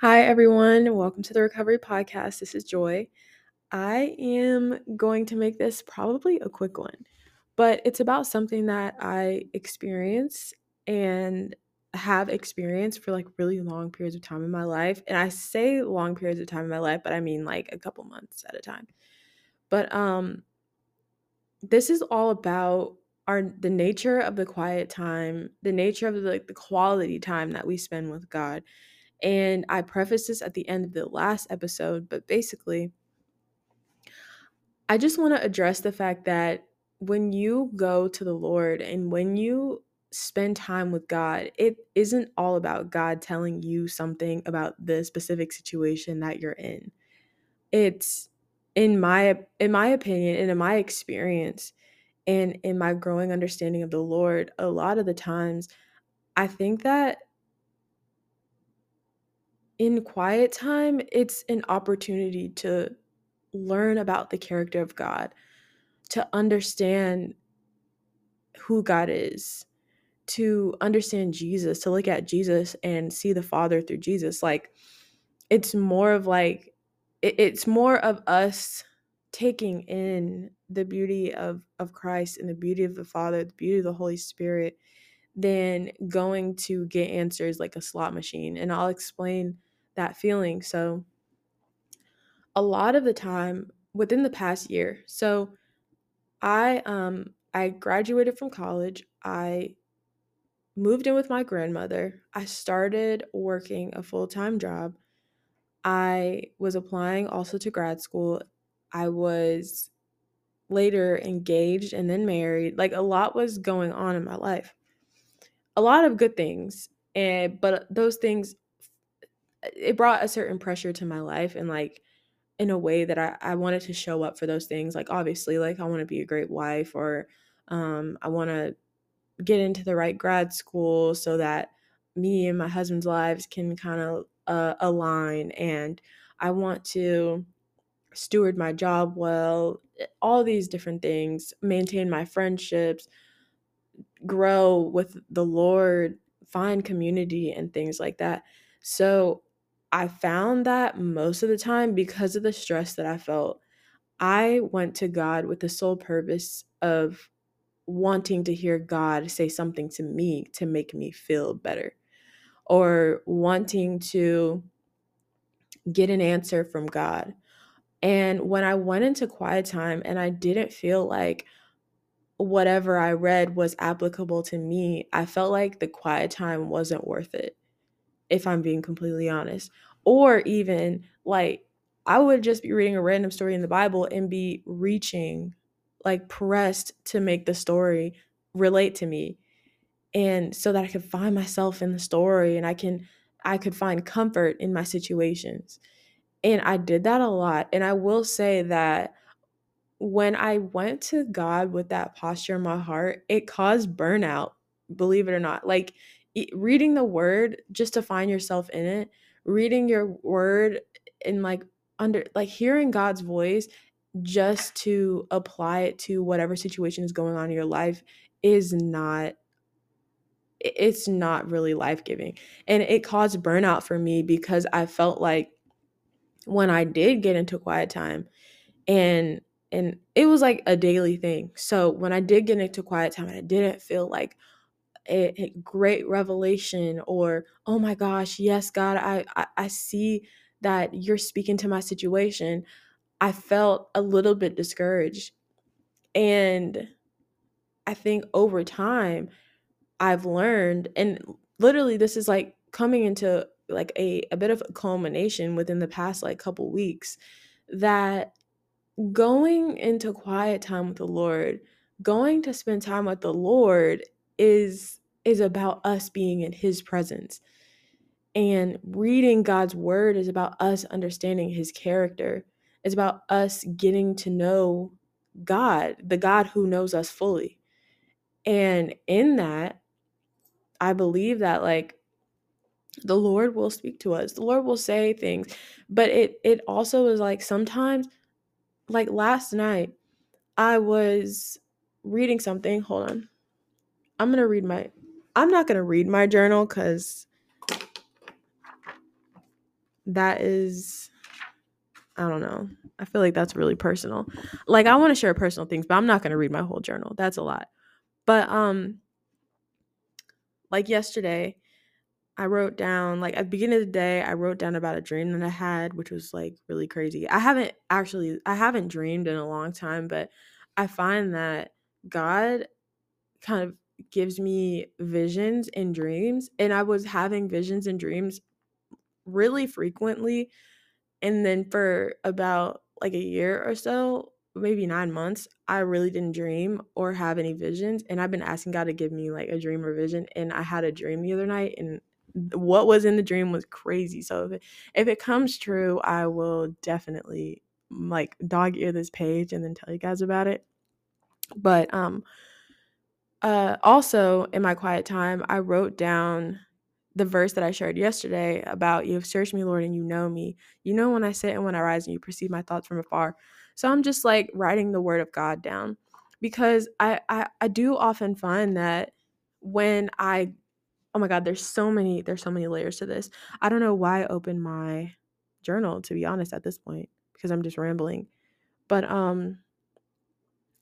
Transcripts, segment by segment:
Hi, everyone. Welcome to the Recovery Podcast. This is Joy. I am going to make this probably a quick one, but it's about something that I experience and have experienced for like really long periods of time in my life. And I say long periods of time in my life, but I mean like a couple months at a time. But um this is all about our the nature of the quiet time, the nature of the, like the quality time that we spend with God and I prefaced this at the end of the last episode, but basically, I just want to address the fact that when you go to the Lord and when you spend time with God, it isn't all about God telling you something about the specific situation that you're in. It's in my in my opinion and in my experience and in my growing understanding of the Lord, a lot of the times I think that in quiet time, it's an opportunity to learn about the character of God, to understand who God is, to understand Jesus, to look at Jesus and see the Father through Jesus. Like, it's more of like, it's more of us taking in the beauty of, of Christ and the beauty of the Father, the beauty of the Holy Spirit, than going to get answers like a slot machine. And I'll explain that feeling. So, a lot of the time within the past year, so I um I graduated from college. I moved in with my grandmother. I started working a full-time job. I was applying also to grad school. I was later engaged and then married. Like a lot was going on in my life. A lot of good things. And but those things it brought a certain pressure to my life and like in a way that I, I wanted to show up for those things. Like obviously, like I want to be a great wife or um, I want to get into the right grad school so that me and my husband's lives can kind of uh, align and I want to steward my job well, eh, all these different things, maintain my friendships, grow with the Lord, find community and things like that. So I found that most of the time because of the stress that I felt, I went to God with the sole purpose of wanting to hear God say something to me to make me feel better or wanting to get an answer from God. And when I went into quiet time and I didn't feel like whatever I read was applicable to me, I felt like the quiet time wasn't worth it, if I'm being completely honest. Or even like I would just be reading a random story in the Bible and be reaching, like pressed to make the story relate to me. And so that I could find myself in the story and I can I could find comfort in my situations. And I did that a lot. And I will say that when I went to God with that posture in my heart, it caused burnout, believe it or not. Like reading the word just to find yourself in it, reading your word and like under like hearing God's voice just to apply it to whatever situation is going on in your life is not it's not really life-giving. And it caused burnout for me because I felt like when I did get into quiet time and and it was like a daily thing. So when I did get into quiet time and I didn't feel like a, a great revelation or oh my gosh, yes, God, I, I I see that you're speaking to my situation. I felt a little bit discouraged. And I think over time I've learned and literally this is like coming into like a, a bit of a culmination within the past like couple weeks that going into quiet time with the Lord, going to spend time with the Lord is is about us being in his presence. And reading God's word is about us understanding his character. It's about us getting to know God, the God who knows us fully. And in that, I believe that like the Lord will speak to us. The Lord will say things. But it it also is like sometimes like last night I was reading something. Hold on. I'm going to read my I'm not going to read my journal cuz that is I don't know. I feel like that's really personal. Like I want to share personal things, but I'm not going to read my whole journal. That's a lot. But um like yesterday, I wrote down like at the beginning of the day, I wrote down about a dream that I had, which was like really crazy. I haven't actually I haven't dreamed in a long time, but I find that God kind of gives me visions and dreams, and I was having visions and dreams really frequently. And then for about like a year or so, maybe nine months, I really didn't dream or have any visions. And I've been asking God to give me like a dream or vision. And I had a dream the other night, and what was in the dream was crazy. So if it, if it comes true, I will definitely like dog ear this page and then tell you guys about it. But um uh also in my quiet time, I wrote down the verse that I shared yesterday about you have searched me, Lord, and you know me. You know when I sit and when I rise, and you perceive my thoughts from afar. So I'm just like writing the word of God down because I, I, I do often find that when I oh my god, there's so many there's so many layers to this. I don't know why I opened my journal to be honest at this point because I'm just rambling. But um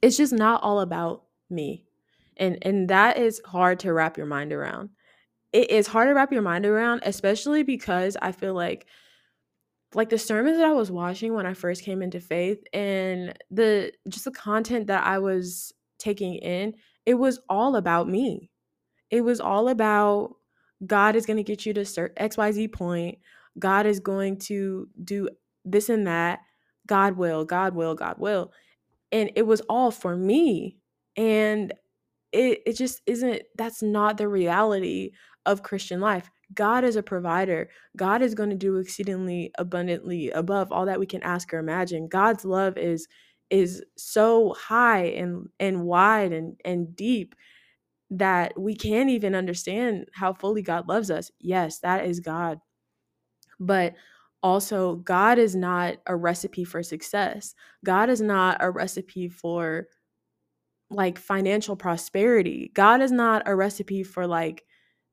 it's just not all about me. And and that is hard to wrap your mind around it is hard to wrap your mind around, especially because I feel like like the sermons that I was watching when I first came into faith and the just the content that I was taking in, it was all about me. It was all about God is going to get you to start XYZ point. God is going to do this and that. God will, God will, God will. And it was all for me. And it, it just isn't, that's not the reality of Christian life. God is a provider. God is going to do exceedingly abundantly above all that we can ask or imagine. God's love is is so high and and wide and and deep that we can't even understand how fully God loves us. Yes, that is God. But also God is not a recipe for success. God is not a recipe for like financial prosperity. God is not a recipe for like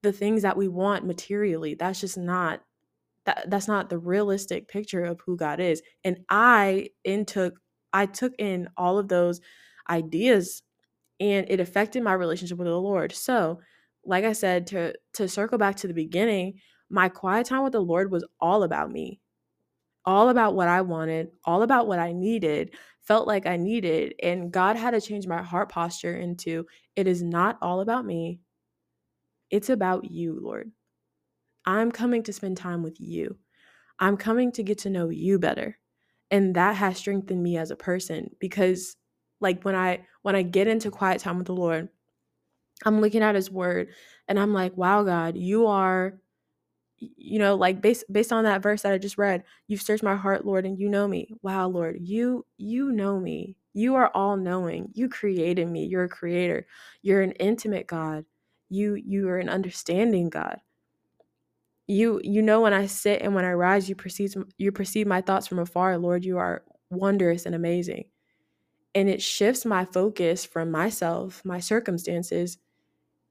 the things that we want materially. That's just not that that's not the realistic picture of who God is. And I in took I took in all of those ideas and it affected my relationship with the Lord. So, like I said to to circle back to the beginning, my quiet time with the Lord was all about me. All about what I wanted, all about what I needed, felt like I needed, and God had to change my heart posture into it is not all about me. It's about you, Lord. I'm coming to spend time with you. I'm coming to get to know you better. And that has strengthened me as a person because like when I when I get into quiet time with the Lord, I'm looking at his word and I'm like, "Wow, God, you are you know, like based based on that verse that I just read, you've searched my heart, Lord, and you know me. Wow, Lord, you you know me. You are all knowing. You created me. You're a creator. You're an intimate God you you are an understanding god you you know when i sit and when i rise you perceive you perceive my thoughts from afar lord you are wondrous and amazing and it shifts my focus from myself my circumstances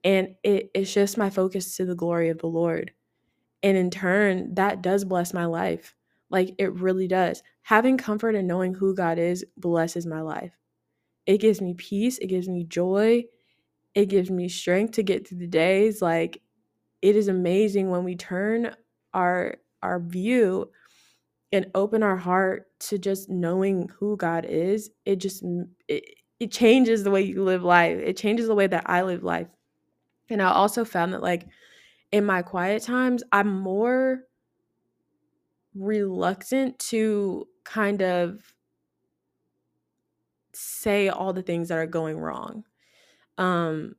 and it, it shifts my focus to the glory of the lord and in turn that does bless my life. Like it really does. Having comfort and knowing who god is blesses my life. It gives me peace it gives me joy it gives me strength to get through the days. Like it is amazing when we turn our our view and open our heart to just knowing who God is. It just it, it changes the way you live life. It changes the way that I live life. And I also found that like in my quiet times I'm more reluctant to kind of say all the things that are going wrong um,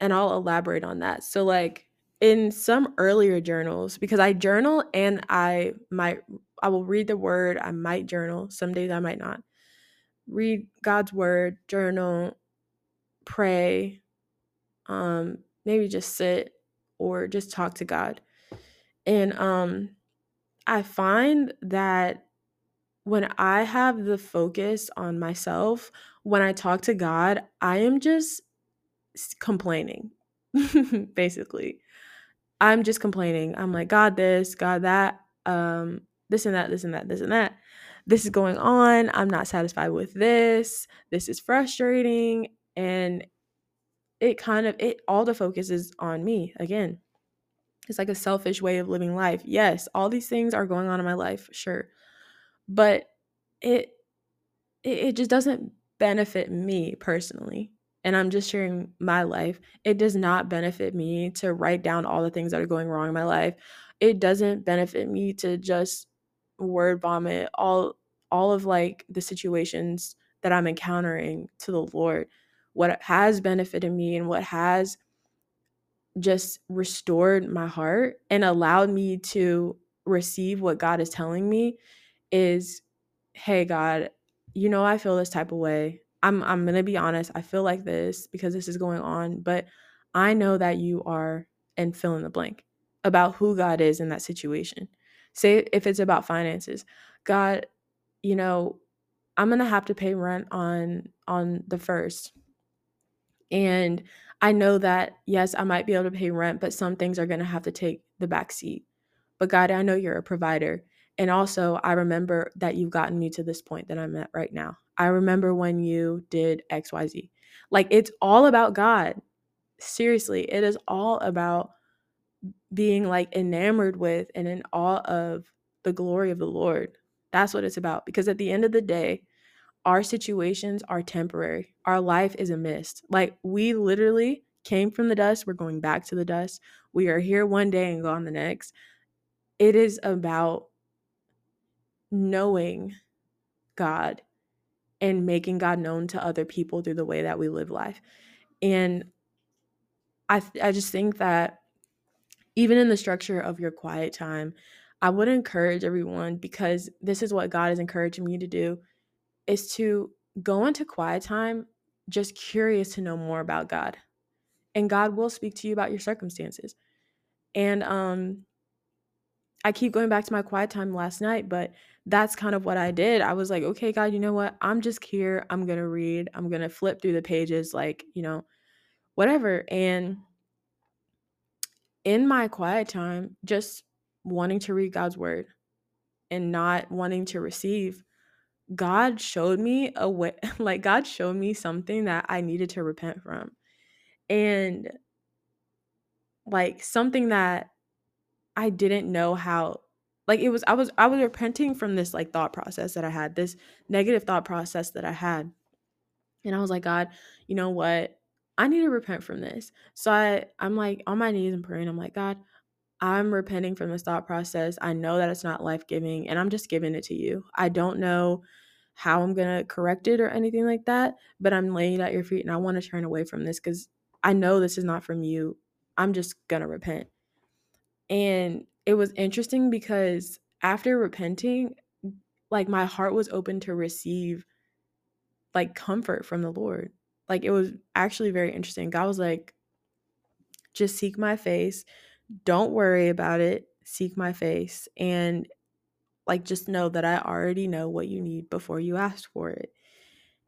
and I'll elaborate on that. So like in some earlier journals, because I journal and I might I will read the word, I might journal. Some days I might not. Read God's word, journal, pray, um, maybe just sit or just talk to God. And um I find that when I have the focus on myself, when I talk to God, I am just complaining, basically. I'm just complaining. I'm like, God, this, God, that. um this and that, this and that, this and that. This is going on. I'm not satisfied with this. This is frustrating. And it kind of it all the focus is on me again. It's like a selfish way of living life. Yes, all these things are going on in my life, sure. But it it, it just doesn't benefit me personally and I'm just sharing my life, it does not benefit me to write down all the things that are going wrong in my life. It doesn't benefit me to just word vomit all all of like the situations that I'm encountering to the Lord. What has benefited me and what has just restored my heart and allowed me to receive what God is telling me is hey God, you know I feel this type of way. I'm I'm going to be honest, I feel like this because this is going on, but I know that you are and fill in the blank about who God is in that situation. Say if it's about finances, God, you know, I'm going to have to pay rent on on the first. And I know that yes, I might be able to pay rent, but some things are going to have to take the back seat. But God, I know you're a provider. And also, I remember that you've gotten me to this point that I'm at right now. I remember when you did XYZ. Like it's all about God. Seriously, it is all about being like enamored with and in awe of the glory of the Lord. That's what it's about. Because at the end of the day, our situations are temporary. Our life is a mist. Like we literally came from the dust, we're going back to the dust. We are here one day and gone the next. It is about knowing God and making God known to other people through the way that we live life. And I I just think that even in the structure of your quiet time, I would encourage everyone because this is what God is encouraging me to do is to go into quiet time just curious to know more about God. And God will speak to you about your circumstances. And um I keep going back to my quiet time last night, but that's kind of what I did. I was like, okay, God, you know what? I'm just here. I'm going to read. I'm going to flip through the pages, like, you know, whatever. And in my quiet time, just wanting to read God's word and not wanting to receive, God showed me a way, like, God showed me something that I needed to repent from. And like something that I didn't know how like it was I was I was repenting from this like thought process that I had, this negative thought process that I had. And I was like, God, you know what? I need to repent from this. So I I'm like on my knees and praying. I'm like, God, I'm repenting from this thought process. I know that it's not life-giving and I'm just giving it to you. I don't know how I'm going to correct it or anything like that, but I'm laying it at your feet and I want to turn away from this cuz I know this is not from you. I'm just going to repent. And it was interesting because after repenting, like my heart was open to receive like comfort from the Lord. Like it was actually very interesting. God was like, just seek my face. Don't worry about it. Seek my face. And like just know that I already know what you need before you ask for it.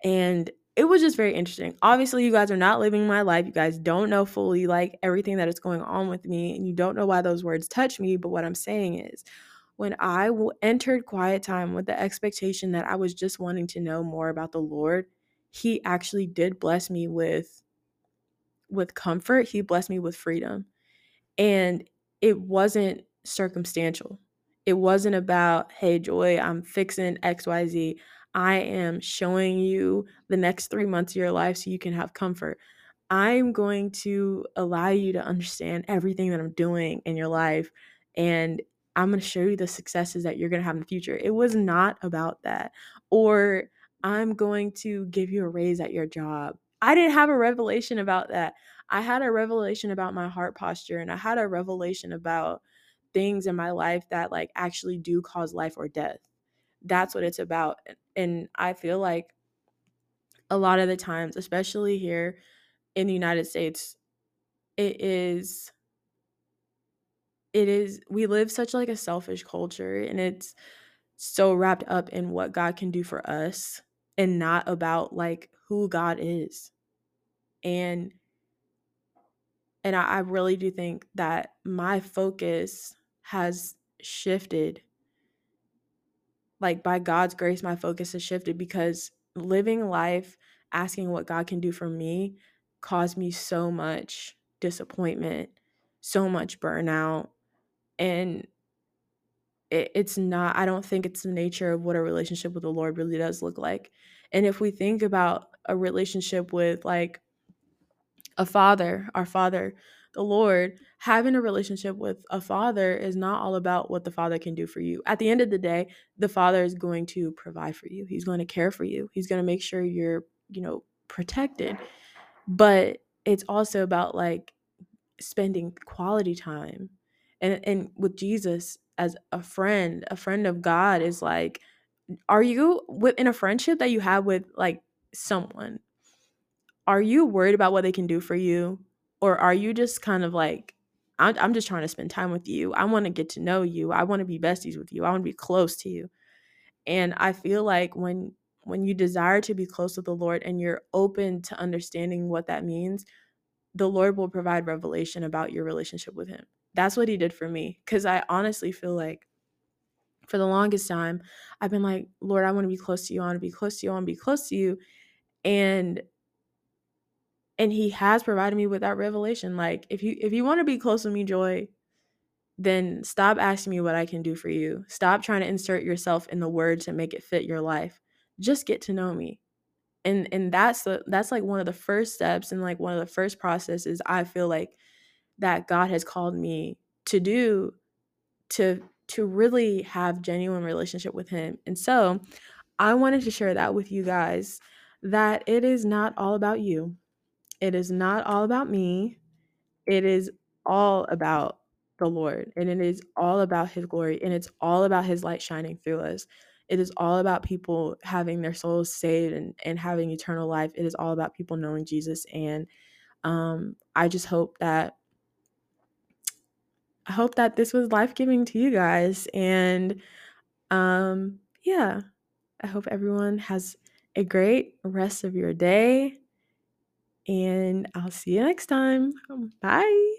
And it was just very interesting. Obviously, you guys are not living my life. You guys don't know fully like everything that is going on with me, and you don't know why those words touch me. But what I'm saying is, when I w- entered quiet time with the expectation that I was just wanting to know more about the Lord, He actually did bless me with with comfort. He blessed me with freedom, and it wasn't circumstantial. It wasn't about, hey, Joy, I'm fixing XYZ. I am showing you the next three months of your life so you can have comfort. I'm going to allow you to understand everything that I'm doing in your life. And I'm going to show you the successes that you're going to have in the future. It was not about that. Or I'm going to give you a raise at your job. I didn't have a revelation about that. I had a revelation about my heart posture and I had a revelation about things in my life that like actually do cause life or death that's what it's about. And I feel like a lot of the times, especially here in the United States, it is it is we live such like a selfish culture and it's so wrapped up in what God can do for us and not about like who God is. And and I, I really do think that my focus has shifted like by God's grace, my focus has shifted because living life asking what God can do for me caused me so much disappointment, so much burnout. And it, it's not, I don't think it's the nature of what a relationship with the Lord really does look like. And if we think about a relationship with like a father, our father, the Lord, having a relationship with a father is not all about what the father can do for you. At the end of the day, the father is going to provide for you. He's going to care for you. He's going to make sure you're, you know, protected. But it's also about like spending quality time. And and with Jesus as a friend, a friend of God is like are you in a friendship that you have with like someone. Are you worried about what they can do for you? Or are you just kind of like i'm, I'm just trying to spend time with you. I want to get to know you. I want to be besties with you. I want to be close to you. And i feel like when when you desire to be close with the lord and you're open to understanding what that means the lord will provide revelation about your relationship with him. That's what he did for me because i honestly feel like for the longest time i've been like lord i want to be close to you. I want to be close to you. I want to be close to you and and he has provided me with that revelation like if you if you want to be close with me joy then stop asking me what i can do for you. Stop trying to insert yourself in the word to make it fit your life. Just get to know me. And and that's the that's like one of the first steps and like one of the first processes i feel like that god has called me to do to to really have genuine relationship with him. And so i wanted to share that with you guys that it is not all about you it is not all about me. It is all about the Lord and it is all about his glory and it's all about his light shining through us. It is all about people having their souls saved and, and having eternal life. It is all about people knowing Jesus. And um, I just hope that I hope that this was life giving to you guys. And um, yeah, I hope everyone has a great rest of your day and I'll see you next time. Bye.